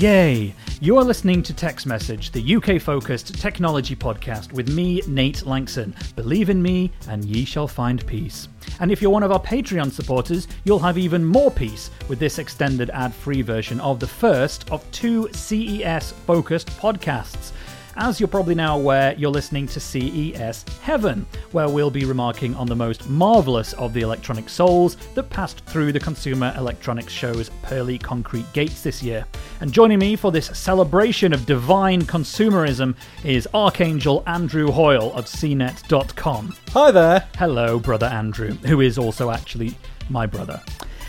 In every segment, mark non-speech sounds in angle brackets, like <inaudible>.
Yay! You are listening to Tech's Message, the UK focused technology podcast with me, Nate Langson. Believe in me, and ye shall find peace. And if you're one of our Patreon supporters, you'll have even more peace with this extended ad free version of the first of two CES focused podcasts. As you're probably now aware, you're listening to CES Heaven, where we'll be remarking on the most marvellous of the electronic souls that passed through the Consumer Electronics Show's pearly concrete gates this year. And joining me for this celebration of divine consumerism is Archangel Andrew Hoyle of CNET.com. Hi there. Hello, brother Andrew, who is also actually my brother.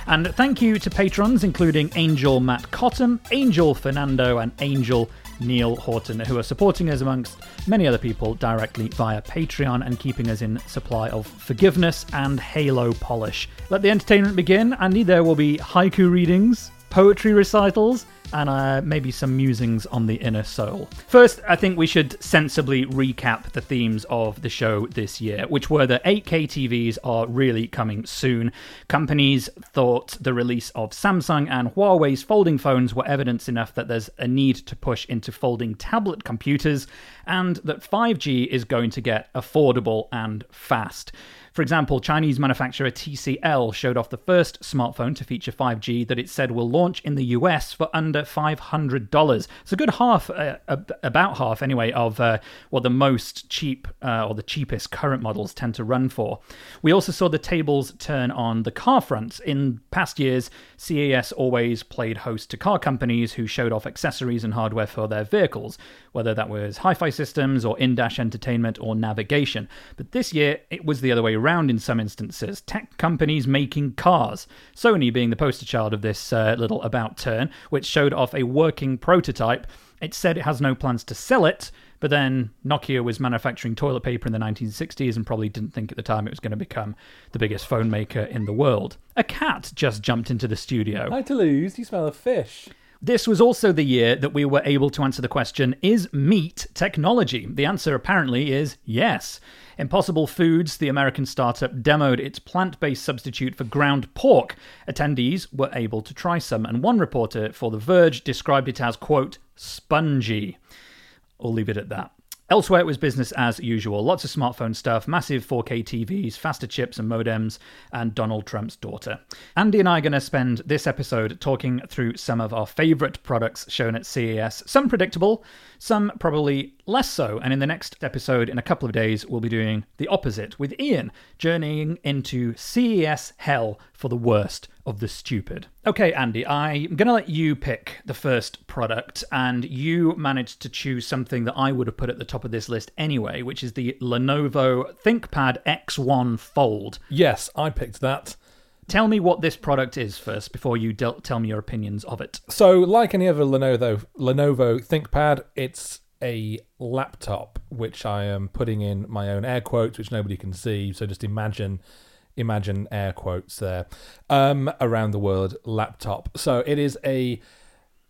And thank you to patrons including Angel Matt Cotton, Angel Fernando, and Angel Neil Horton, who are supporting us amongst many other people directly via Patreon and keeping us in supply of forgiveness and halo polish. Let the entertainment begin, Andy. There will be haiku readings, poetry recitals, and uh, maybe some musings on the inner soul. First, I think we should sensibly recap the themes of the show this year, which were that 8K TVs are really coming soon. Companies thought the release of Samsung and Huawei's folding phones were evidence enough that there's a need to push into folding tablet computers, and that 5G is going to get affordable and fast. For example, Chinese manufacturer TCL showed off the first smartphone to feature 5G that it said will launch in the US for under $500. It's a good half, uh, about half anyway, of uh, what the most cheap uh, or the cheapest current models tend to run for. We also saw the tables turn on the car front. In past years, CES always played host to car companies who showed off accessories and hardware for their vehicles, whether that was hi fi systems or in dash entertainment or navigation. But this year, it was the other way around in some instances. Tech companies making cars. Sony being the poster child of this uh, little about turn, which showed off a working prototype. It said it has no plans to sell it, but then Nokia was manufacturing toilet paper in the 1960s and probably didn't think at the time it was going to become the biggest phone maker in the world. A cat just jumped into the studio. Hi, Toulouse. You smell of fish. This was also the year that we were able to answer the question Is meat technology? The answer apparently is yes. Impossible Foods, the American startup, demoed its plant based substitute for ground pork. Attendees were able to try some, and one reporter for The Verge described it as, quote, spongy. I'll leave it at that. Elsewhere, it was business as usual. Lots of smartphone stuff, massive 4K TVs, faster chips and modems, and Donald Trump's daughter. Andy and I are going to spend this episode talking through some of our favourite products shown at CES. Some predictable, some probably less so. And in the next episode, in a couple of days, we'll be doing the opposite with Ian journeying into CES hell for the worst of the stupid. Okay, Andy, I'm going to let you pick the first product, and you managed to choose something that I would have put at the top of this list anyway, which is the Lenovo ThinkPad X1 Fold. Yes, I picked that. Tell me what this product is first before you del- tell me your opinions of it. So, like any other Lenovo Lenovo ThinkPad, it's a laptop which I am putting in my own air quotes, which nobody can see. So just imagine, imagine air quotes there um, around the world laptop. So it is a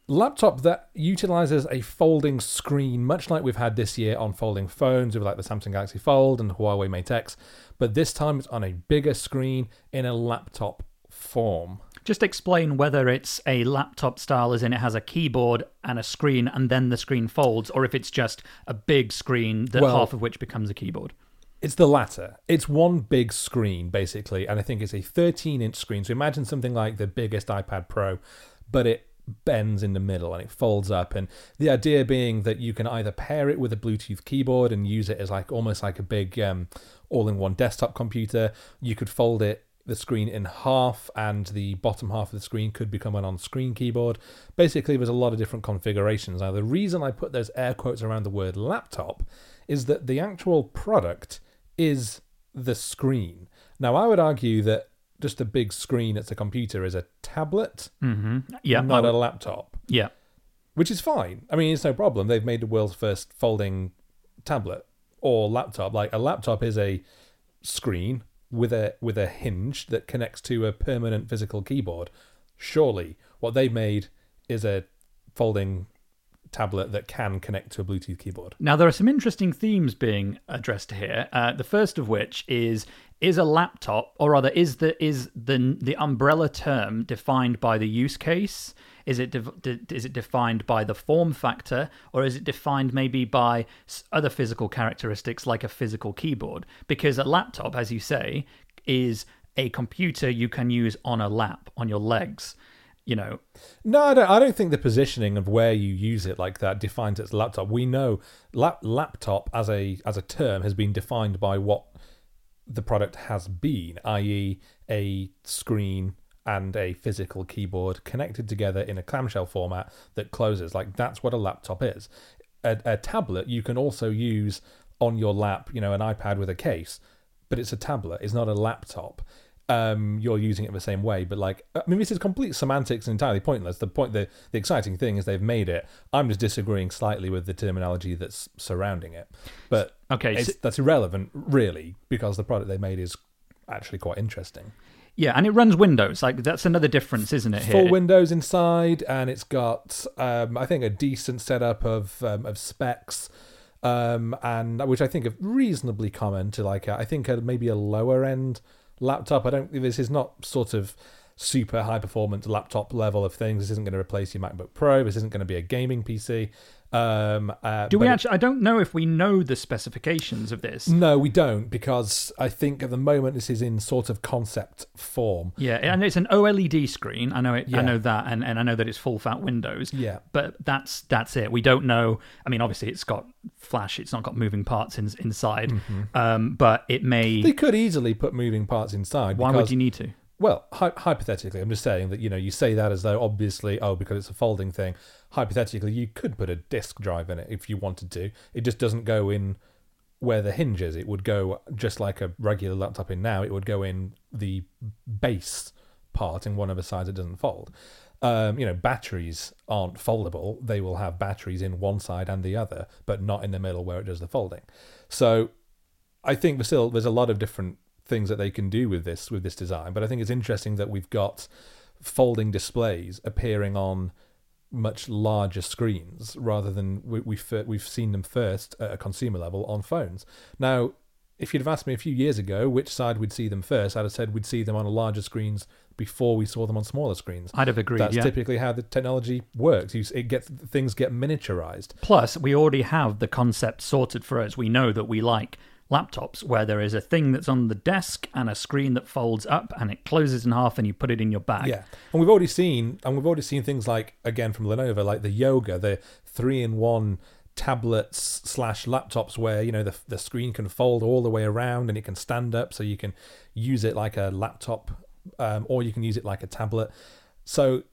laptop that utilizes a folding screen, much like we've had this year on folding phones with like the Samsung Galaxy Fold and Huawei Mate X, but this time it's on a bigger screen in a laptop form. Just explain whether it's a laptop style, as in it has a keyboard and a screen, and then the screen folds, or if it's just a big screen that Well- half of which becomes a keyboard. It's the latter. It's one big screen, basically, and I think it's a 13 inch screen. So imagine something like the biggest iPad Pro, but it bends in the middle and it folds up and the idea being that you can either pair it with a bluetooth keyboard and use it as like almost like a big um, all-in-one desktop computer you could fold it the screen in half and the bottom half of the screen could become an on-screen keyboard basically there's a lot of different configurations now the reason i put those air quotes around the word laptop is that the actual product is the screen now i would argue that just a big screen that's a computer is a tablet Mm-hmm. Yeah. not a laptop yeah. which is fine. I mean, it's no problem. They've made the world's first folding tablet or laptop. Like a laptop is a screen with a with a hinge that connects to a permanent physical keyboard. Surely, what they've made is a folding tablet that can connect to a Bluetooth keyboard. Now, there are some interesting themes being addressed here. Uh, the first of which is is a laptop, or rather, is the is the the umbrella term defined by the use case? Is it dev- de- is it defined by the form factor, or is it defined maybe by other physical characteristics like a physical keyboard? Because a laptop, as you say, is a computer you can use on a lap on your legs. You know, No, I don't. I don't think the positioning of where you use it like that defines its laptop. We know lap, laptop as a as a term has been defined by what the product has been, i.e., a screen and a physical keyboard connected together in a clamshell format that closes. Like that's what a laptop is. A, a tablet you can also use on your lap. You know, an iPad with a case, but it's a tablet. It's not a laptop um, you're using it the same way. But like, I mean, this is complete semantics and entirely pointless. The point, the the exciting thing is they've made it. I'm just disagreeing slightly with the terminology that's surrounding it. But Okay, so- that's irrelevant, really, because the product they made is actually quite interesting. yeah, and it runs Windows. Like that's another difference, isn't it? Here, Full Windows inside, and it's got, um, I think, a decent setup of um, of specs. Um, and which I think are reasonably common to like, a, I think a, maybe a lower end laptop. I don't. This is not sort of super high performance laptop level of things. This isn't going to replace your MacBook Pro. This isn't going to be a gaming PC. Um, uh, Do we but it- actually? I don't know if we know the specifications of this. No, we don't because I think at the moment this is in sort of concept form. Yeah, and it's an OLED screen. I know it. I know that, and, and I know that it's full fat Windows. Yeah. but that's that's it. We don't know. I mean, obviously, it's got flash. It's not got moving parts in, inside. Mm-hmm. Um, but it may. They could easily put moving parts inside. why would you need to? Well, hy- hypothetically, I'm just saying that you know you say that as though obviously, oh, because it's a folding thing. Hypothetically, you could put a disk drive in it if you wanted to. It just doesn't go in where the hinge is. It would go just like a regular laptop in now. It would go in the base part in one of the sides. It doesn't fold. Um, you know, batteries aren't foldable. They will have batteries in one side and the other, but not in the middle where it does the folding. So I think there's still there's a lot of different things that they can do with this with this design. But I think it's interesting that we've got folding displays appearing on much larger screens rather than we, we've we've seen them first at a consumer level on phones. Now, if you'd have asked me a few years ago which side we'd see them first, I'd have said we'd see them on larger screens before we saw them on smaller screens. I'd have agreed. That's yeah. typically how the technology works. You, it gets things get miniaturized. Plus, we already have the concept sorted for us. We know that we like laptops where there is a thing that's on the desk and a screen that folds up and it closes in half and you put it in your bag. Yeah, and we've already seen, and we've already seen things like again from Lenovo, like the Yoga, the three-in-one tablets slash laptops, where you know the the screen can fold all the way around and it can stand up, so you can use it like a laptop, um, or you can use it like a tablet. So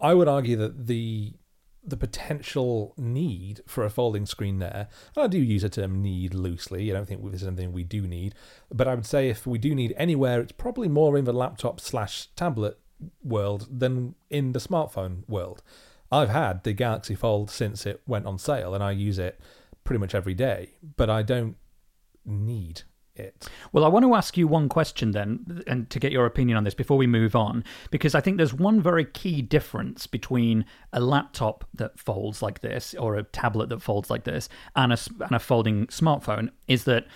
I would argue that the the potential need for a folding screen there, and I do use the term need loosely. I don't think this is something we do need, but I would say if we do need anywhere, it's probably more in the laptop slash tablet world than in the smartphone world. I've had the Galaxy Fold since it went on sale, and I use it pretty much every day, but I don't need it. Well, I want to ask you one question then, and to get your opinion on this before we move on, because I think there's one very key difference between a laptop that folds like this or a tablet that folds like this and a, and a folding smartphone is that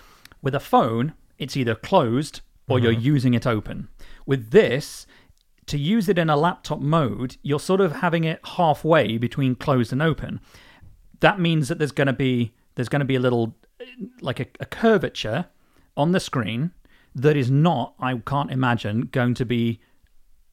with a phone, it's either closed or you're mm-hmm. using it open. With this, to use it in a laptop mode, you're sort of having it halfway between closed and open. That means that there's going to be there's going to be a little like a, a curvature on the screen that is not, I can't imagine, going to be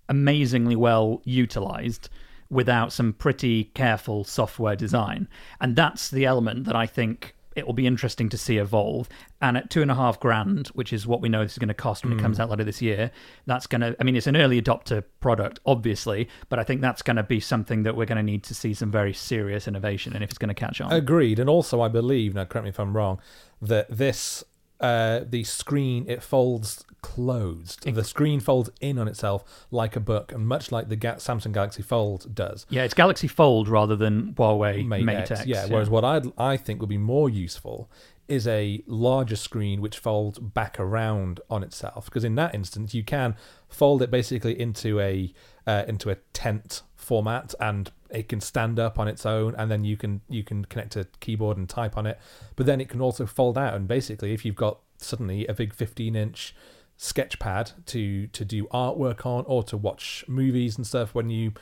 amazingly well utilized without some pretty careful software design. And that's the element that I think it will be interesting to see evolve. And at two and a half grand, which is what we know this is going to cost when it comes hmm. out later this year, that's going to, I mean, it's an early adopter product, obviously, but I think that's going to be something that we're going to need to see some very serious innovation in if it's going to catch on. Agreed. And also, I believe, now correct me if I'm wrong, that this, uh, the screen, it folds closed. The screen folds in on itself like a book, and much like the Ga- Samsung Galaxy Fold does. yeah, it's Galaxy Fold rather than Huawei Mate, Mate, X, X. yeah. Whereas what I'd, I think would be more useful is a larger screen which folds back around on itself. Because in that instance, you can fold it basically into a uh, into a tent format, and it can stand up on its own, and then you can you can connect a keyboard and type on it. But then it can also fold out, and basically, if you've got suddenly a big 15 inch sketchpad to to do artwork on or to watch movies and stuff when you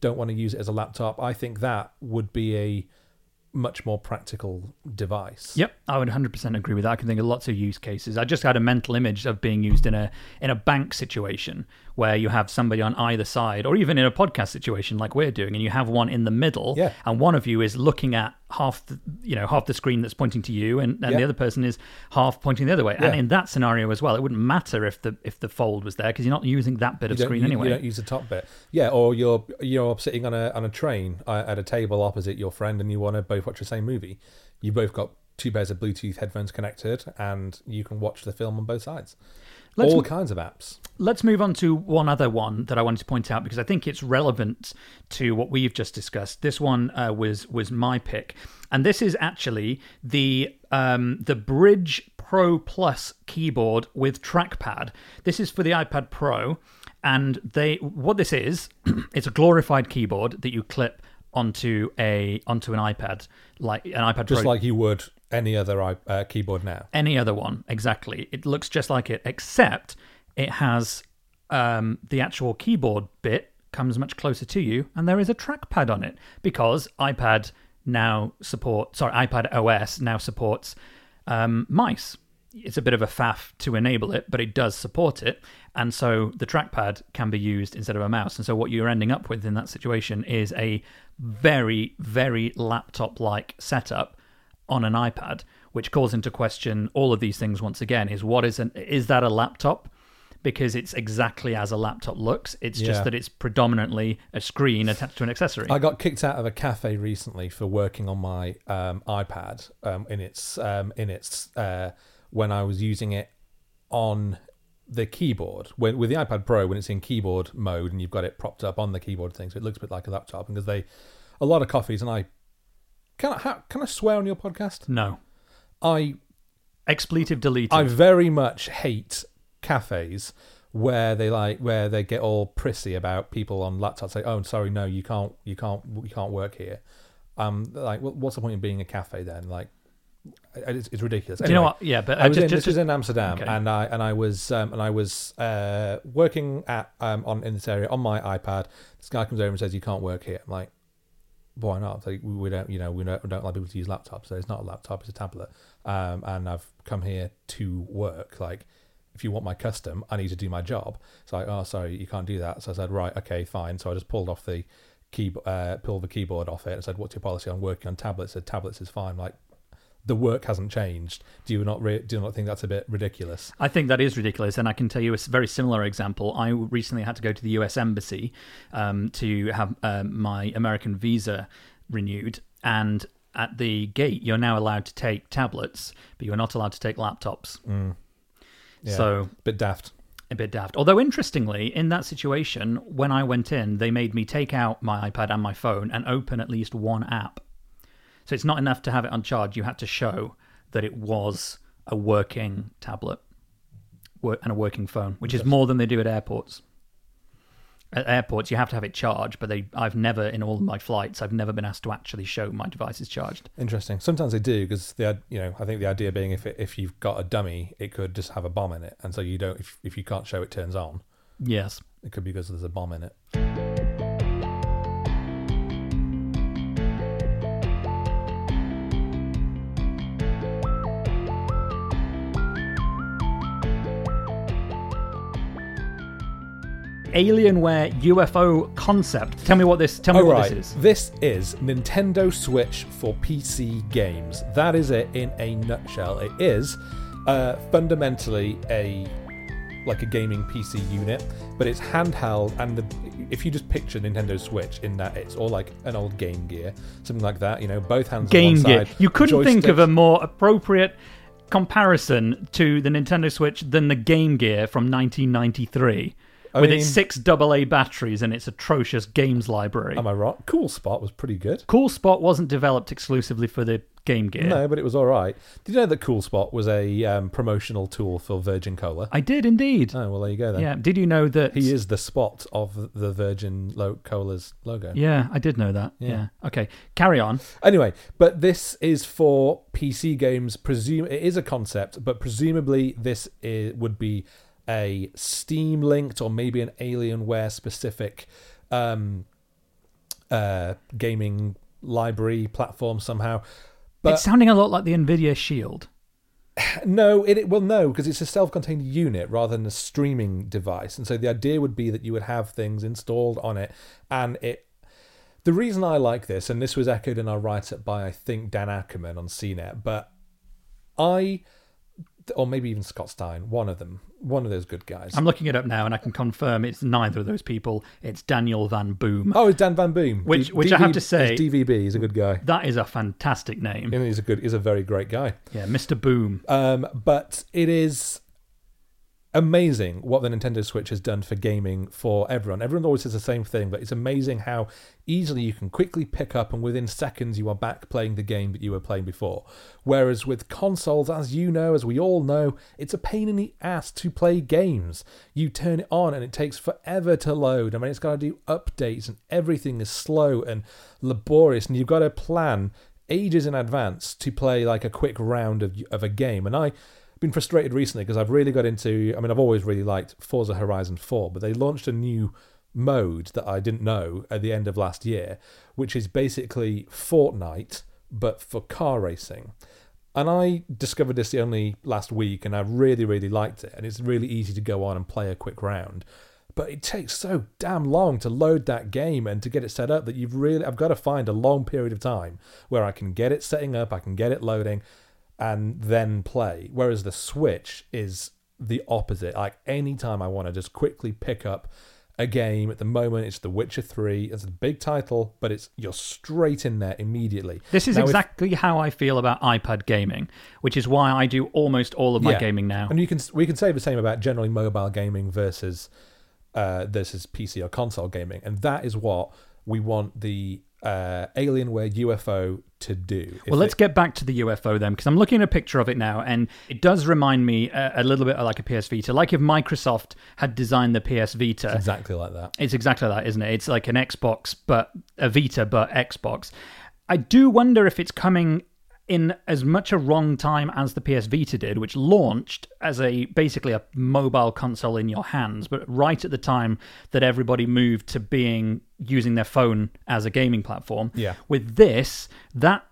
don't want to use it as a laptop i think that would be a much more practical device Yep, I would 100% agree with that. I can think of lots of use cases. I just had a mental image of being used in a in a bank situation where you have somebody on either side, or even in a podcast situation like we're doing, and you have one in the middle, Yeah. and one of you is looking at half the you know half the screen that's pointing to you, and, and Yeah. the other person is half pointing the other way. And in that scenario as well, it wouldn't matter if the if the fold was there because you're not using that bit of you don't, screen you, anyway. you don't use the top bit yeah or you're you're sitting on a on a train uh, at a table opposite your friend and you want to both watch the same movie you both got two pairs of bluetooth headphones connected and you can watch the film on both sides Let's all m- kinds of apps Let's move on to one other one that I wanted to point out because I think it's relevant to what we've just discussed. This one uh, was was my pick, and this is actually the um, the Brydge Pro Plus keyboard with trackpad. This is for the iPad Pro, and they what this is, <clears throat> it's a glorified keyboard that you clip onto a onto an iPad, like an iPad just Pro like you would any other uh, keyboard now? Any other one exactly. It looks just like it except it has um, the actual keyboard bit comes much closer to you and there is a trackpad on it because ipad now support sorry ipad os now supports um, mice. It's a bit of a faff to enable it but it does support it and so the trackpad can be used instead of a mouse. And so what you're ending up with in that situation is a very very laptop like setup on an iPad, which calls into question all of these things once again. Is what is an is that a laptop? Because it's exactly as a laptop looks. It's Yeah. just that it's predominantly a screen attached to an accessory. I got kicked out of a cafe recently for working on my um, iPad um, in its um, in its uh, when I was using it on the keyboard when with the iPad Pro when it's in keyboard mode and you've got it propped up on the keyboard thing, so it looks a bit like a laptop. Because they a lot of coffees and I can I how, can I swear on your podcast? no I expletive deleted. I very much hate cafes where they like where they get all prissy about people on laptops say oh sorry no you can't you can't you can't work here um like what- what's the point in being a cafe then like it's, it's ridiculous Do you know what? Yeah, but I uh, was just, in, just, this was in Amsterdam, okay. and I and I was um, and I was uh, working at um, on in this area on my iPad. This guy comes over and says, "You can't work here." I'm like, "Why not?" Like, we don't, you know, we don't, we don't like people to use laptops. So it's not a laptop; it's a tablet. Um, and I've come here to work. Like, if you want my custom, I need to do my job. It's like, "Oh, sorry, you can't do that." So I said, "Right, okay, fine." So I just pulled off the key, uh, pulled the keyboard off it, and said, "What's your policy on working on tablets?" I said, "Tablets is fine." Like, the work hasn't changed. Do you not re- do you not think that's a bit ridiculous? I think that is ridiculous, and I can tell you a very similar example. I recently had to go to the U.S. Embassy um, to have um, my American visa renewed, and at the gate, you're now allowed to take tablets, but you're not allowed to take laptops. Yeah. So a bit daft. a bit daft. Although interestingly, in that situation, when I went in, they made me take out my iPad and my phone and open at least one app. So it's not enough to have it on charge. You had to show that it was a working tablet and a working phone, which is more than they do at airports. At airports, you have to have it charged, but they I've never in all of my flights I've never been asked to actually show my device is charged. Interesting. Sometimes they do because the you know I think the idea being if it, if you've got a dummy, it could just have a bomb in it, and so you don't if if you can't show it turns on, Yes. it could be because there's a bomb in it. Alienware UFO concept. Tell me what this. Tell me Oh, what right. this is. This is Nintendo Switch for PC games. That is it in a nutshell. It is uh, fundamentally a like a gaming PC unit, but it's handheld. And the, if you just picture Nintendo Switch in that, it's all like an old Game Gear, something like that. You know, both hands Game on Gear. side. You couldn't think of a more appropriate comparison to the Nintendo Switch than the Game Gear from 1993. I with mean- its six AA batteries and its atrocious games library. Am I right? Cool Spot was pretty good. cool Spot wasn't developed exclusively for the Game Gear. No, but it was all right. Did you know that Cool Spot was a um, promotional tool for Virgin Cola? I did indeed. Oh well, there you go then. yeah. Did you know that? He is the spot of the Virgin Lo- Cola's logo. Yeah, I did know that. Yeah. Yeah. Okay. Carry on. Anyway, but this is for PC games. Presume it is a concept, but presumably this i would be a Steam linked or maybe an Alienware specific um, uh, gaming library platform somehow. But it's sounding a lot like the Nvidia Shield. <sighs> No, it, it well no because it's a self-contained unit rather than a streaming device, and so the idea would be that you would have things installed on it, and it. The reason I like this, and this was echoed in our write-up by I think Dan Ackerman on CNET, but I, or maybe even Scott Stein, one of them, one of those good guys. I'm looking it up now, and I can confirm it's neither of those people. It's Daniel Van Boom. oh, it's Dan Van Boom, Which- which I have to say- is DVB. He's a good guy. That is a fantastic name. And he's a good, he's a very great guy. Yeah, Mr. Boom. Um, but it is amazing what the Nintendo Switch has done for gaming for everyone. Everyone always says the same thing, but it's amazing how easily you can quickly pick up and within seconds you are back playing the game that you were playing before. Whereas with consoles, as you know, as we all know, it's a pain in the ass to play games. You turn it on and it takes forever to load. I mean, it's got to do updates and everything is slow and laborious, and you've got to plan ages in advance to play like a quick round of, of a game. And I been frustrated recently because I've really got into. I mean, I've always really liked Forza Horizon 4, but they launched a new mode that I didn't know at the end of last year, which is basically Fortnite but for car racing. And I discovered this only last week, and I really, really liked it. And it's really easy to go on and play a quick round. But it takes so damn long to load that game and to get it set up that you've really I've got to find a long period of time where I can get it setting up, I can get it loading, and then play. Whereas the Switch is the opposite. Like anytime I want to just quickly pick up a game at the moment, it's The Witcher 3. It's a big title, but it's you're straight in there immediately. This is Now, if- exactly how I feel about iPad gaming, which is why I do almost all of my Yeah. gaming now. And you can we can say the same about generally mobile gaming versus uh, versus PC or console gaming, and that is what we want the uh, Alienware UFO to do. Well, let's it- get back to the UFO then, because I'm looking at a picture of it now, and it does remind me a, a little bit of like a PS Vita. Like if Microsoft had designed the PS Vita, exactly like that. It's exactly that, isn't it? It's like an Xbox, but a Vita, but Xbox. I do wonder if it's coming in as much a wrong time as the PS Vita did, which launched as a basically a mobile console in your hands, but right at the time that everybody moved to being using their phone as a gaming platform. Yeah. With this, that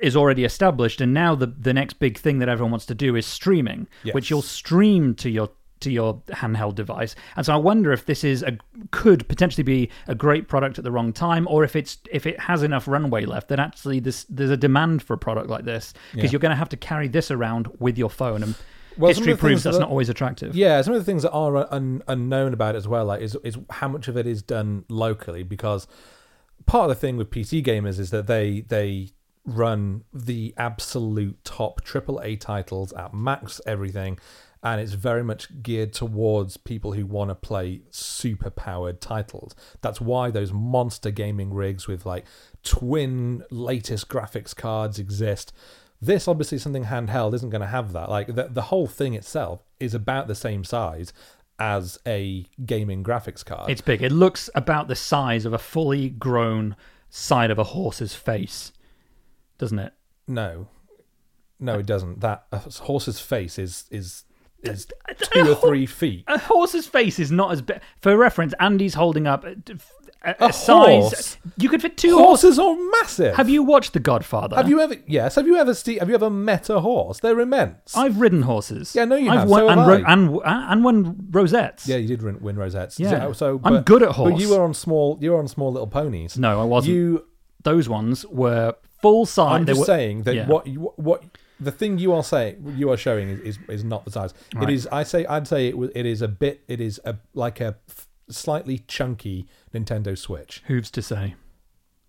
is already established, and now the the next big thing that everyone wants to do is streaming, which you'll stream to your to your handheld device. And so I wonder if this is a could potentially be a great product at the wrong time, or if it's if it has enough runway left that actually this there's a demand for a product like this because Yeah. you're going to have to carry this around with your phone, and Well, history proves that's that- not always attractive. Yeah, some of the things that are un- unknown about it as well, like is is how much of it is done locally. Because part of the thing with PC gamers is that they they run the absolute top AAA titles at max everything, and it's very much geared towards people who want to play super powered titles. That's why those monster gaming rigs with like twin latest graphics cards exist. This obviously something handheld isn't going to have that. Like the the whole thing itself is about the same size as a gaming graphics card. It's big. It looks about the size of a fully grown side of a horse's face, doesn't it? no, no, it doesn't. That a horse's face is is is <laughs> two or three feet. A horse's face is not as big. For reference, Andy's holding up. Uh, a, A a size. horse? You could fit two horses. Horses are massive. Have you watched The Godfather? Have you ever? Yes. Have you ever? Have you ever met a horse? They're immense. I've ridden horses. Yeah, no, you I've have. Won, So have and, ro- and and won rosettes. yeah, you did win, win rosettes. Yeah. So, so I'm good at horse. But you were on small. You were on small little ponies. No, I wasn't. You. Those ones were full size. I'm they just were, saying that yeah. what what the thing you are saying you are showing is is, is not the size. Right. It is. I say. I'd say it. It is a bit. It is a like a f- slightly chunky Nintendo Switch, Who's to say?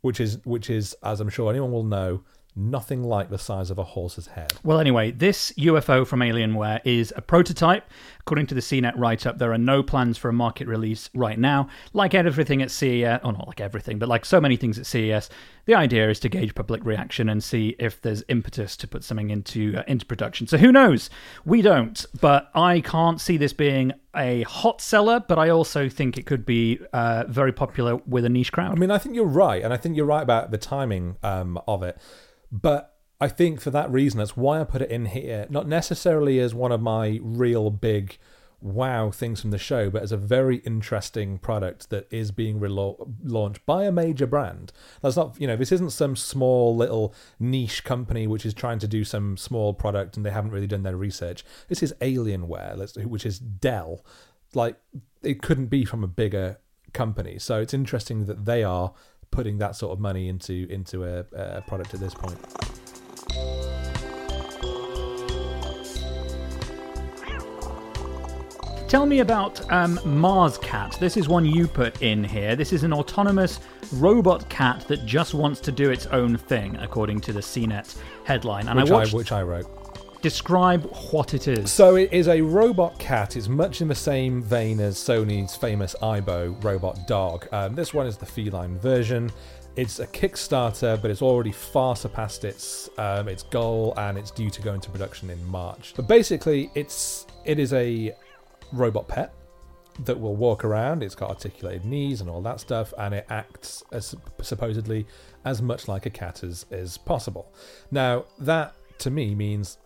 which is which is as I'm sure anyone will know, nothing like the size of a horse's head. Well, anyway, this UFO from Alienware is a prototype. According to the CNET write up, there are no plans for a market release right now. Like everything at CES, or not like everything, but like so many things at CES, the idea is to gauge public reaction and see if there's impetus to put something into uh, into production. So who knows? We don't, but I can't see this being a hot seller, but I also think it could be uh, very popular with a niche crowd. I mean, I think you're right, and I think you're right about the timing um, of it. But I think for that reason, that's why I put it in here. Not necessarily as one of my real big wow things from the show, but as a very interesting product that is being relo- launched by a major brand. That's not, you know, this isn't some small little niche company which is trying to do some small product and they haven't really done their research. This is Alienware, which is Dell. Like, it couldn't be from a bigger company. So it's interesting that they are putting that sort of money into into a, a product at this point. Tell me about um, MarsCat. This is one you put in here. This is an autonomous robot cat that just wants to do its own thing, according to the CNET headline. And Which I I, watched. which I wrote. Describe what it is. So it is a robot cat. It's much in the same vein as Sony's famous Aibo robot dog. Um, this one is the feline version. It's a Kickstarter, but it's already far surpassed its um, its goal, and it's due to go into production in March. But basically, it's it is a robot pet that will walk around. It's got articulated knees and all that stuff, and it acts as supposedly as much like a cat as is possible. Now, that to me means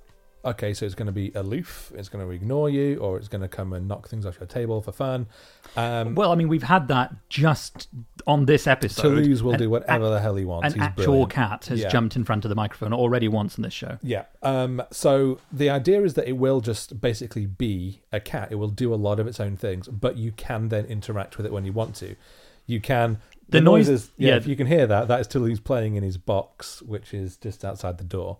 okay, so it's going to be aloof, it's going to ignore you, or it's going to come and knock things off your table for fun. Um, well, I mean, we've had that just on this episode. Toulouse will An do whatever the hell he wants. An He's actual brilliant. cat has Yeah. jumped in front of the microphone already once in this show. Yeah. Um, so the idea is that it will just basically be a cat. It will do a lot of its own things, but you can then interact with it when you want to. You can. The noise- noises. Yeah, yeah. If you can hear that, that is Toulouse playing in his box, which is just outside the door.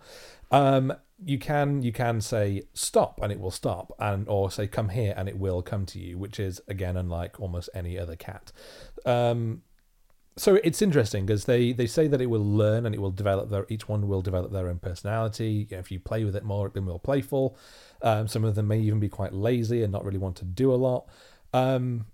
Um, you can you can say stop and it will stop, and or say come here and it will come to you, which is again unlike almost any other cat. Um, so it's interesting because they, they say that it will learn and it will develop their each one will develop their own personality. You know, if you play with it more, it'll be more playful. Um, some of them may even be quite lazy and not really want to do a lot. Um,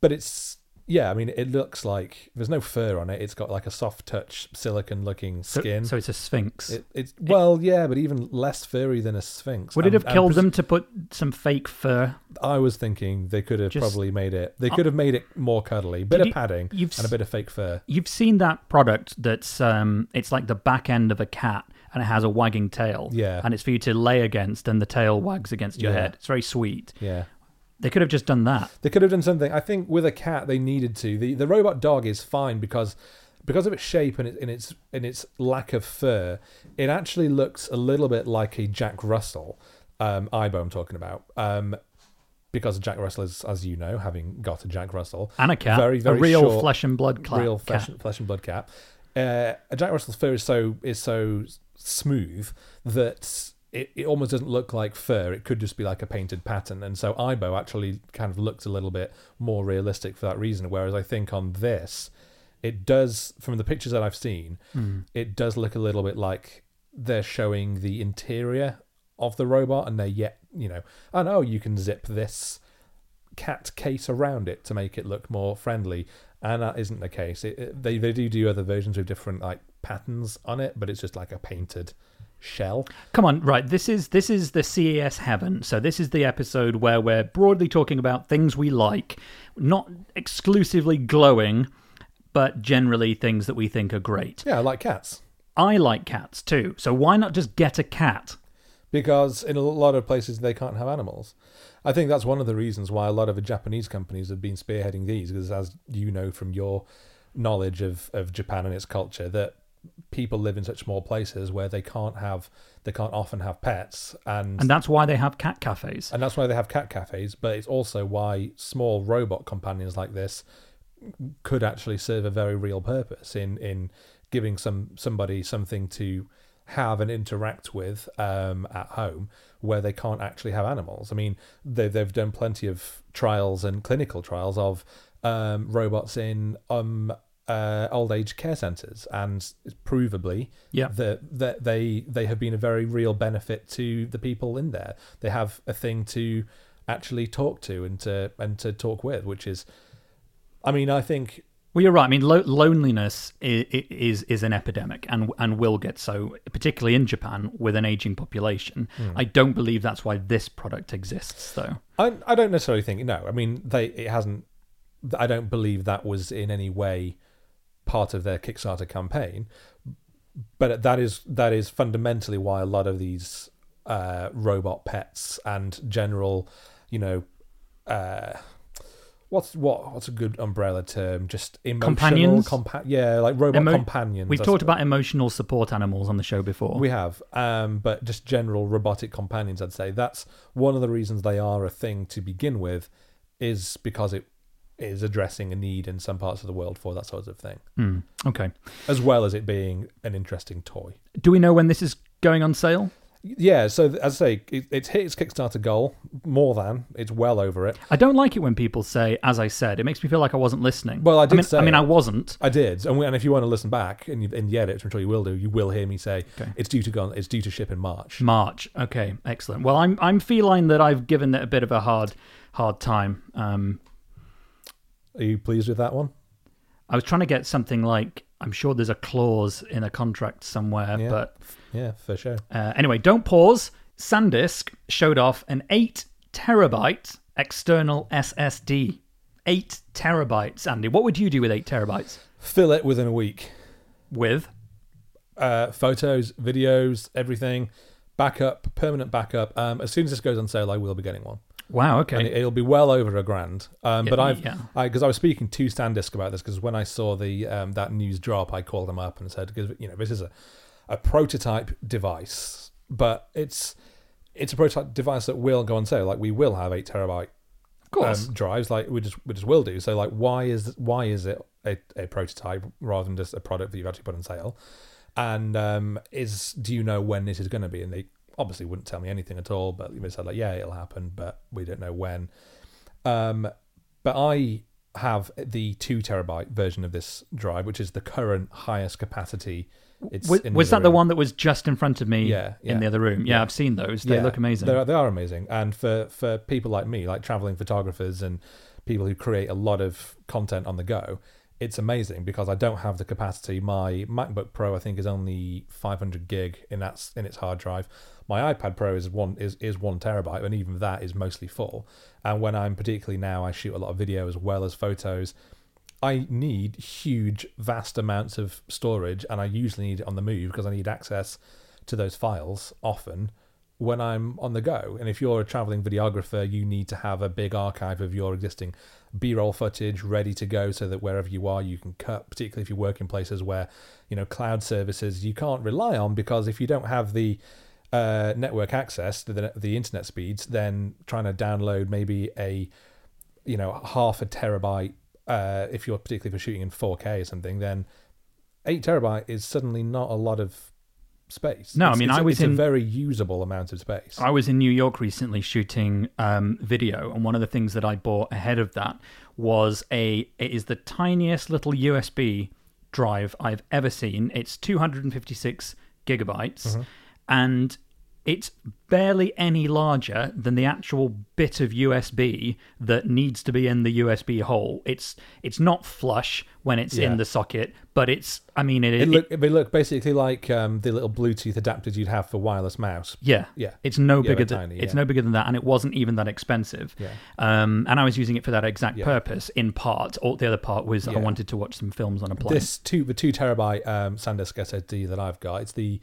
but it's yeah, I mean, it looks like there's no fur on it. It's got like a soft touch, silicon looking skin. so it's a sphynx. it, it's well, yeah, but even less furry than a sphynx. Would it have and killed pres- them to put some fake fur? I was thinking they could have Just- probably made it. They could have made it more cuddly, bit of you- padding and a bit of fake fur. You've seen that product that's um, it's like the back end of a cat and it has a wagging tail. Yeah. And it's for you to lay against and the tail wags against your Yeah. head. It's very sweet. Yeah. They could have just done that. They could have done something. I think with a cat they needed to. The the robot dog is fine because because of its shape and, it, and its and its lack of fur, it actually looks a little bit like a Jack Russell. Um, Aibo I'm talking about. Um, because a Jack Russell is, as you know, having got a Jack Russell, And a cat. very very a real short, flesh and blood cla- real cat. flesh, flesh and blood cat. Uh, a Jack Russell's fur is so is so smooth that it, it almost doesn't look like fur. It could just be like a painted pattern. And so Aibo actually kind of looks a little bit more realistic for that reason. Whereas I think on this, it does from the pictures that I've seen, Hmm. it does look a little bit like they're showing the interior of the robot, and they're yet you know, I know you can zip this cat case around it to make it look more friendly, and that isn't the case. It, it- they they do do other versions with different like patterns on it, but it's just like a painted shell. Come on, right. This is this is the CES heaven. So this is the episode where we're broadly talking about things we like, not exclusively glowing, but generally things that we think are great. Yeah, I like cats. I like cats too. So why not just get a cat? because in a lot of places they can't have animals. I think that's one of the reasons why a lot of the Japanese companies have been spearheading these, because as you know from your knowledge of, of Japan and its culture, that people live in such small places where they can't have they can't often have pets and And that's why they have cat cafes. and that's why they have cat cafes but it's also why small robot companions like this could actually serve a very real purpose in in giving some somebody something to have and interact with um, at home where they can't actually have animals. I mean, they, they've done plenty of trials and clinical trials of um, robots in um, uh, old age care centres, and provably, Yeah. that that they they have been a very real benefit to the people in there. They have a thing to actually talk to and to and to talk with, which is, I mean, I think Well, you're right. I mean, lo- loneliness is, is is an epidemic, and and will get so, particularly in Japan with an aging population. I don't believe that's why this product exists, though. I I don't necessarily think no. I mean, they it hasn't. I don't believe that was in any way part of their Kickstarter campaign, but that is that is fundamentally why a lot of these uh, robot pets and general, you know, uh, what's what what's a good umbrella term? Just emotional Companions? compa- yeah, like robot Emo- companions. We've I talked suppose. about emotional support animals on the show before. We have, um, but just general robotic companions. I'd say that's one of the reasons they are a thing to begin with, is because it is addressing a need in some parts of the world for that sort of thing, Hmm, okay. as well as it being an interesting toy. Do we know when this is going on sale? Yeah, so as I say, it, it's hit its Kickstarter goal more than it's well over it. I don't like it when people say, "As I said." It makes me feel like I wasn't listening. Well, I did mean, say I mean. I wasn't. I did, and, we, and if you want to listen back and you, and you edit, which I'm sure you will do, you will hear me say Okay. it's due to go. On, it's due to ship in March. March. Okay, excellent. Well, I'm I'm feeling that I've given it a bit of a hard hard time. Um, Are you pleased with that one? I was trying to get something like I'm sure there's a clause in a contract somewhere, Yeah. but Yeah, for sure. uh, anyway, don't pause. SanDisk showed off an eight terabyte external SSD. Eight terabytes, Andy. What would you do with eight terabytes? Fill it within a week. With uh, photos, videos, everything, backup, permanent backup. Um, as soon as this goes on sale, I will be getting one, wow, okay, it, it'll be well over a grand. Um, but I've, yeah. I because I was speaking to SanDisk about this because when I saw the um, that news drop, I called them up and said, because you know this is a a prototype device, but it's it's a prototype device that will go on sale. Like we will have eight terabyte um, drives like we just we just will do so like why is why is it a, a prototype rather than just a product that you've actually put on sale and um is do you know when this is going to be and they obviously wouldn't tell me anything at all but they said like yeah it'll happen but we don't know when um but i have the two terabyte version of this drive which is the current highest capacity it's was in was that the one that was just in front of me Yeah, in the other room? Yeah, I've seen those. They look amazing. They are, they are amazing, and for for people like me, like traveling photographers and people who create a lot of content on the go, it's amazing because I don't have the capacity. My MacBook Pro, I think, is only 500 gig in that's in its hard drive. My iPad Pro is one is is one terabyte, and even that is mostly full. And when I'm particularly now, I shoot a lot of video as well as photos. I need huge, vast amounts of storage, and I usually need it on the move because I need access to those files often when I'm on the go. And if you're a traveling videographer, you need to have a big archive of your existing B roll footage ready to go so that wherever you are, you can cut, particularly if you work in places where, you know, cloud services you can't rely on because if you don't have the uh, network access to the, the internet speeds, then trying to download maybe a, you know, half a terabyte, uh, if you're particularly you're shooting in 4K or something, then eight terabyte is suddenly not a lot of space. No, I mean, I was it's in- a very usable amount of space. I was in New York recently shooting um, video, and one of the things that I bought ahead of that was a. It is the tiniest little USB drive I've ever seen. It's 256 gigabytes, and it's barely any larger than the actual bit of USB that needs to be in the USB hole. It's it's not flush when it's Yeah. in the socket, but it's. I mean, it. It it- look, look basically like um, the little Bluetooth adapters you'd have for wireless mouse. Yeah, Yeah. It's no Yeah, bigger than tiny, it's no bigger than that, and it wasn't even that expensive. Yeah. Um, and I was using it for that exact Yeah. purpose in part. Or the other part was I wanted to watch some films on a plane. This two the two terabyte um, SanDisk SSD that I've got, it's the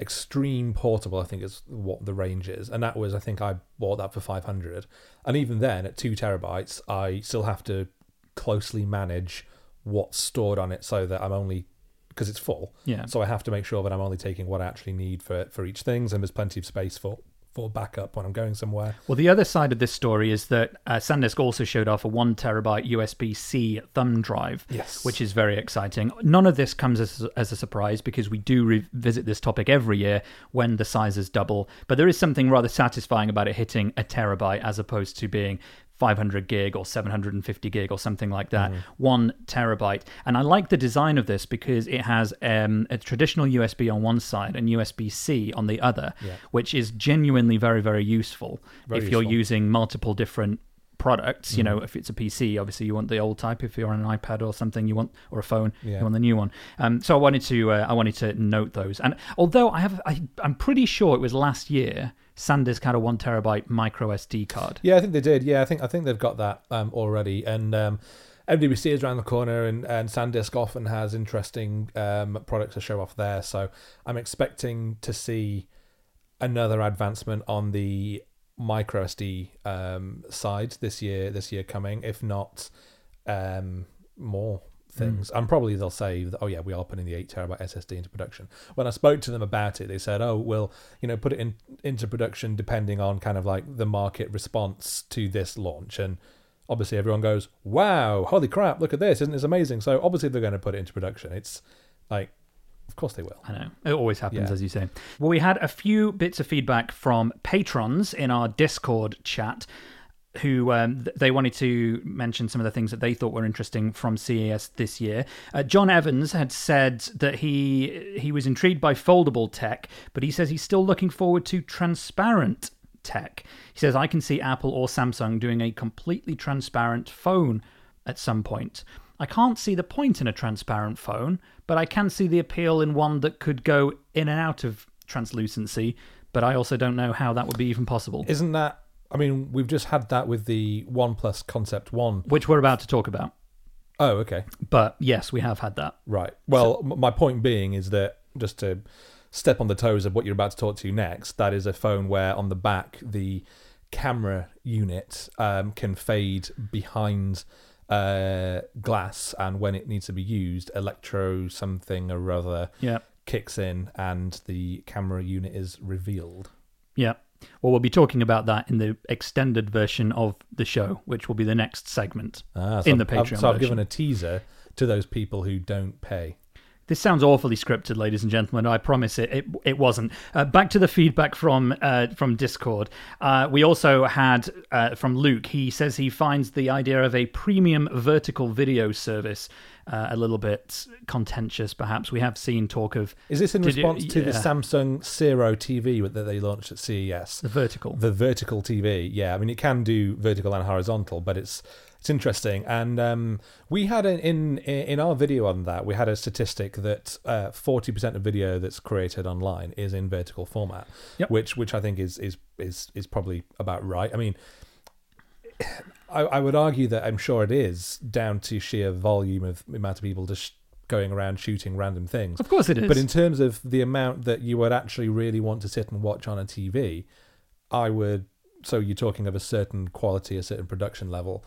extreme portable. I think is what the range is, and that was I think I bought that for five hundred, and even then at two terabytes, I still have to closely manage what's stored on it so that I'm only because it's full. Yeah. So I have to make sure that I'm only taking what I actually need for for each things, and there's plenty of space for for backup when I'm going somewhere. Well, the other side of this story is that uh, SanDisk also showed off a one terabyte USB C thumb drive, Yes. which is very exciting. None of this comes as, as a surprise because we do revisit this topic every year when the sizes double. But there is something rather satisfying about it hitting a terabyte as opposed to being 500 gig or 750 gig or something like that, one terabyte. And I like the design of this because it has um, a traditional USB on one side and USB C on the other, which is genuinely very, very useful Very if you're useful. using multiple different products. You know, if it's a PC, obviously you want the old type. If you're on an iPad or something, you want or a phone, Yeah. you want the new one. Um, so I wanted to uh, I wanted to note those. And although I have, I, I'm pretty sure it was last year. SanDisk had a one terabyte micro SD card. Yeah, I think they did. Yeah, I think I think they've got that um, already. And um, MWC is around the corner, and, and SanDisk often has interesting um, products to show off there. So I'm expecting to see another advancement on the micro SD um, side this year. This year coming, if not um, more Mm. things. And probably they'll say, that, "Oh yeah, we are putting the eight terabyte SSD into production." When I spoke to them about it, they said, "Oh, we'll you know put it in into production depending on kind of like the market response to this launch." And obviously, everyone goes, "Wow, holy crap! Look at this! Isn't this amazing?" So obviously, they're going to put it into production. It's like, of course they will. I know. It always happens, Yeah. as you say. Well, we had a few bits of feedback from patrons in our Discord chat who um, they wanted to mention some of the things that they thought were interesting from CES this year. Uh, John Evans had said that he he was intrigued by foldable tech, but he says he's still looking forward to transparent tech. He says I can see Apple or Samsung doing a completely transparent phone at some point. I can't see the point in a transparent phone, but I can see the appeal in one that could go in and out of translucency. But I also don't know how that would be even possible, Isn't that? I mean, we've just had that with the OnePlus Concept One. which we're about to talk about. Oh, okay. But yes, we have had that. Right. Well, m my point being is that just to step on the toes of what you're about to talk to next, that is a phone where on the back the camera unit um, can fade behind uh, glass, and when it needs to be used, electro something or other Yeah. kicks in, and the camera unit is revealed. Yeah. Well, we'll be talking about that in the extended version of the show, which will be the next segment Ah, so in the I've- I've- Patreon. so I've version. given a teaser to those people who don't pay. This sounds awfully scripted, ladies and gentlemen. I promise it. It, it wasn't. Uh, back to the feedback from uh, from Discord. Uh, we also had uh, from Luke. He says he finds the idea of a premium vertical video service uh, a little bit contentious. Perhaps we have seen talk of Is this in Did you- response to the. Samsung Sero TV that they launched at CES? the vertical. the vertical TV. Yeah, I mean it can do vertical and horizontal, but it's it's interesting. And um, we had an, in in our video on that, we had a statistic that uh, forty percent of video that's created online is in vertical format, Yep. which which I think is is is is probably about right. I mean. I, I would argue that I'm sure it is down to sheer volume of amount of people just going around shooting random things. Of course it is. But in terms of the amount that you would actually really want to sit and watch on a TV, I would. So you're talking of a certain quality, a certain production level.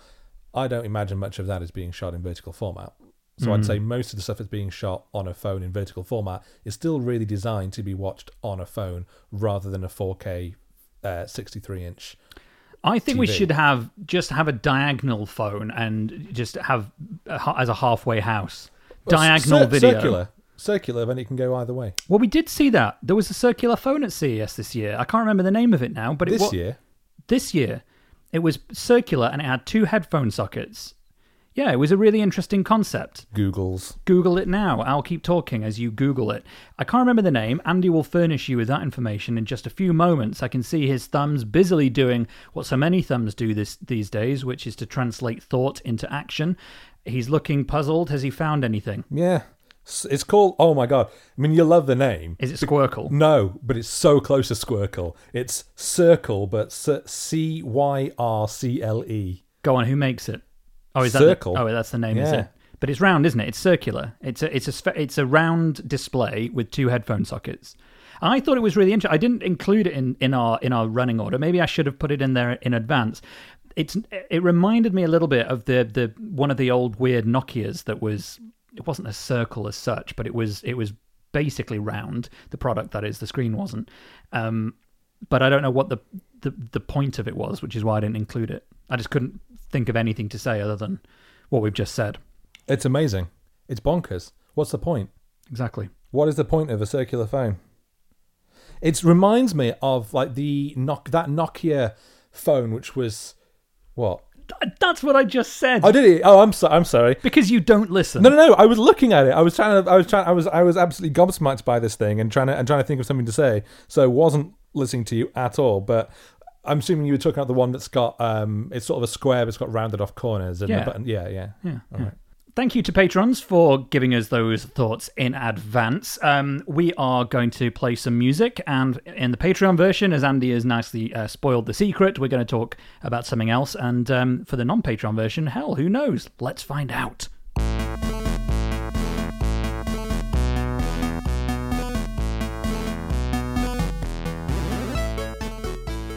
I don't imagine much of that is being shot in vertical format. So I'd say most of the stuff that's being shot on a phone in vertical format is still really designed to be watched on a phone rather than a 4K uh, 63 inch. I think we should have just have a diagonal phone and just have a, as a halfway house diagonal Cir- video. Circular. Circular, then it can go either way. Well, we did see that there was a circular phone at CES this year. I can't remember the name of it now, but it This wa- year, this year it was circular and it had two headphone sockets. Yeah, it was a really interesting concept. Google's. Google it now. I'll keep talking as you Google it. I can't remember the name. Andy will furnish you with that information in just a few moments. I can see his thumbs busily doing what so many thumbs do this these days, which is to translate thought into action. He's looking puzzled. Has he found anything? Yeah. It's called, oh my God. I mean, you love the name. Is it Squircle? No, but it's so close to Squircle. It's Cyrcle, but C Y R C L E. Go on. Who makes it? Oh, is that Cyrcle. The, oh, that's the name, is it? But it's round, isn't it? It's circular. It's a it's a it's a round display with two headphone sockets, I thought it was really interesting. I didn't include it in, in our in our running order. Maybe I should have put it in there in advance. It's it reminded me a little bit of the the one of the old weird Nokia's that was it wasn't a circle as such, but it was it was basically round. The product that is, the screen wasn't. Um, but I don't know what the, the the point of it was, which is why I didn't include it. I just couldn't think of anything to say other than what we've just said. It's amazing. It's bonkers. What's the point? Exactly. What is the point of a circular phone? It reminds me of like the Nok- that Nokia phone, which was what? That's what I just said. Oh, did he? Oh, I'm so- I'm sorry. because you don't listen. No, no, no. I was looking at it. I was trying to. I was trying. I was. I was absolutely gobsmacked by this thing and trying to. And trying to think of something to say. So wasn't listening to you at all. But I'm assuming you were talking about the one that's got. Um, it's sort of a square, but it's got rounded off corners. And Yeah. The button. Yeah, yeah. Yeah, All yeah. right. Thank you to patrons for giving us those thoughts in advance. Um, we are going to play some music, and in the Patreon version, as Andy has nicely uh, spoiled the secret, we're going to talk about something else. And um, for the non Patreon version, hell, who knows? Let's find out.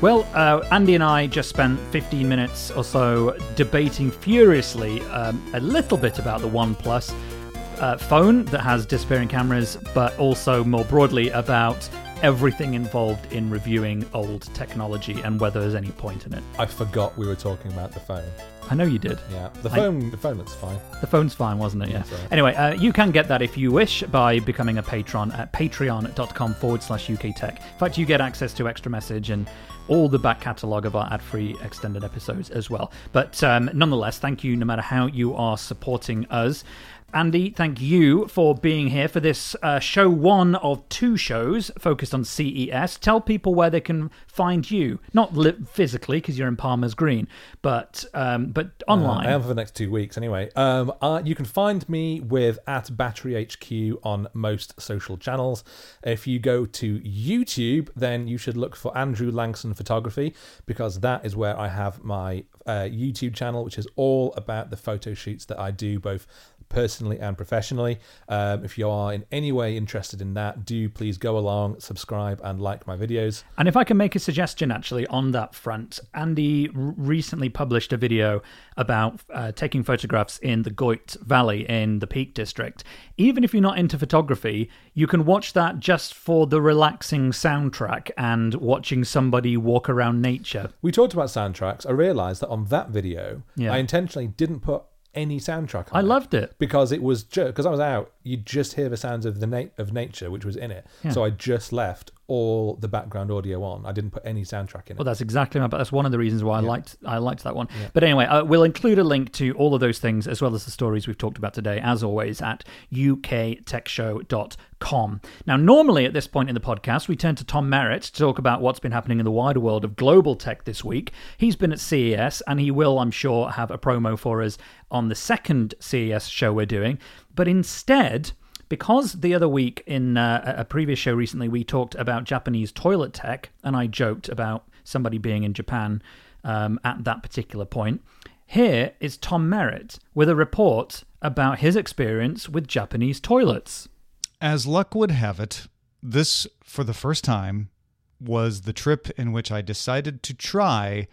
Well, uh, Andy and I just spent 15 minutes or so debating furiously um, a little bit about the OnePlus uh, phone that has disappearing cameras, but also more broadly about everything involved in reviewing old technology and whether there's any point in it. I forgot we were talking about the phone. I know you did. Yeah, the I- phone. the phone looks fine. The phone's fine, wasn't it? Yeah. Right. Anyway, uh, you can get that if you wish by becoming a patron at patreon.com forward slash UK Tech. In fact, you get access to extra message and all the back catalogue of our ad free extended episodes as well. But um, nonetheless, thank you no matter how you are supporting us. Andy, thank you for being here for this uh, show one of two shows focused on CES. Tell people where they can find you, not li- physically because you're in Palmers Green, but um, but online. Uh, I am for the next two weeks anyway. Um, uh, you can find me with at Battery HQ on most social channels. If you go to YouTube, then you should look for Andrew Langson Photography because that is where I have my uh, YouTube channel, which is all about the photo shoots that I do both personally and professionally. Um, if you are in any way interested in that, do please go along, subscribe, and like my videos. And if I can make a suggestion actually on that front, Andy recently published a video about uh, taking photographs in the Goyt Valley in the Peak District. Even if you're not into photography, you can watch that just for the relaxing soundtrack and watching somebody walk around nature. We talked about soundtracks. I realised that on that video, Yeah. I intentionally didn't put any soundtrack on I it. loved it. because it was because I was out. You just hear the sounds of the na- of nature, which was in it. Yeah. So I just left all the background audio on. I didn't put any soundtrack in it. Well, that's exactly my. But that's one of the reasons why I liked I liked that one. But anyway, uh, we'll include a link to all of those things as well as the stories we've talked about today, as always, at uktechshow.com. Now, normally at this point in the podcast, we turn to Tom Merritt to talk about what's been happening in the wider world of global tech this week. He's been at CES, and he will, I'm sure, have a promo for us on the second CES show we're doing. But instead because the other week in uh, a previous show recently we talked about Japanese toilet tech, and I joked about somebody being in Japan um, at that particular point. Here is Tom Merritt with a report about his experience with Japanese toilets. As luck would have it, this, for the first time, was the trip in which I decided to try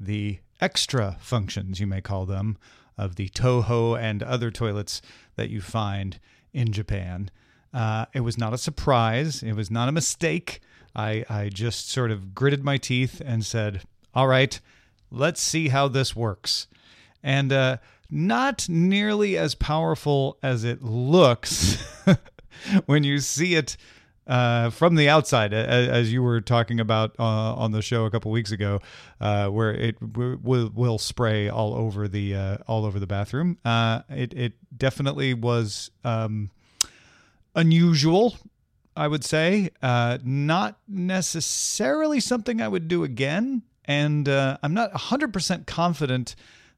the extra functions, you may call them, of the TOTO and other toilets that you find in Japan. Uh, it was not a surprise. It was not a mistake. I, I just sort of gritted my teeth and said, all right, let's see how this works. And uh, not nearly as powerful as it looks <laughs> when you see it uh, from the outside, a- a- as you were talking about uh, on the show a couple weeks ago, uh, where it w- will, will spray all over the uh, all over the bathroom. Uh, it it definitely was um, unusual. I would say uh, not necessarily something I would do again, and I'm not 100% confident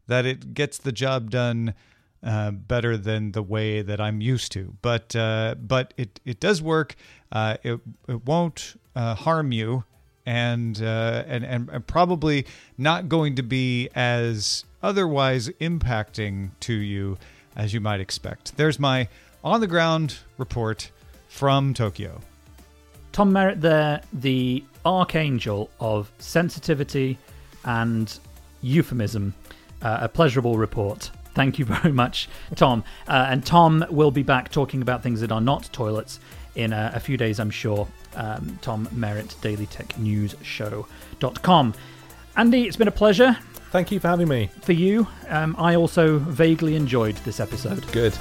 that it gets the job done uh, better than the way that I'm used to. But uh, but it it does work. Uh, it it won't uh, harm you, and, uh, and and and probably not going to be as otherwise impacting to you as you might expect. There's my on the ground report from Tokyo. Tom Merritt there, the archangel of sensitivity and euphemism. A pleasurable report. Thank you <laughs> very much, Tom. Uh, and Tom will be back talking about things that are not toilets in a, a few days, I'm sure. Um, Tom Merritt, dailytechnewsshow.com. Andy, it's been a pleasure Thank you for having me. for you. Um, I also vaguely enjoyed this episode. Good.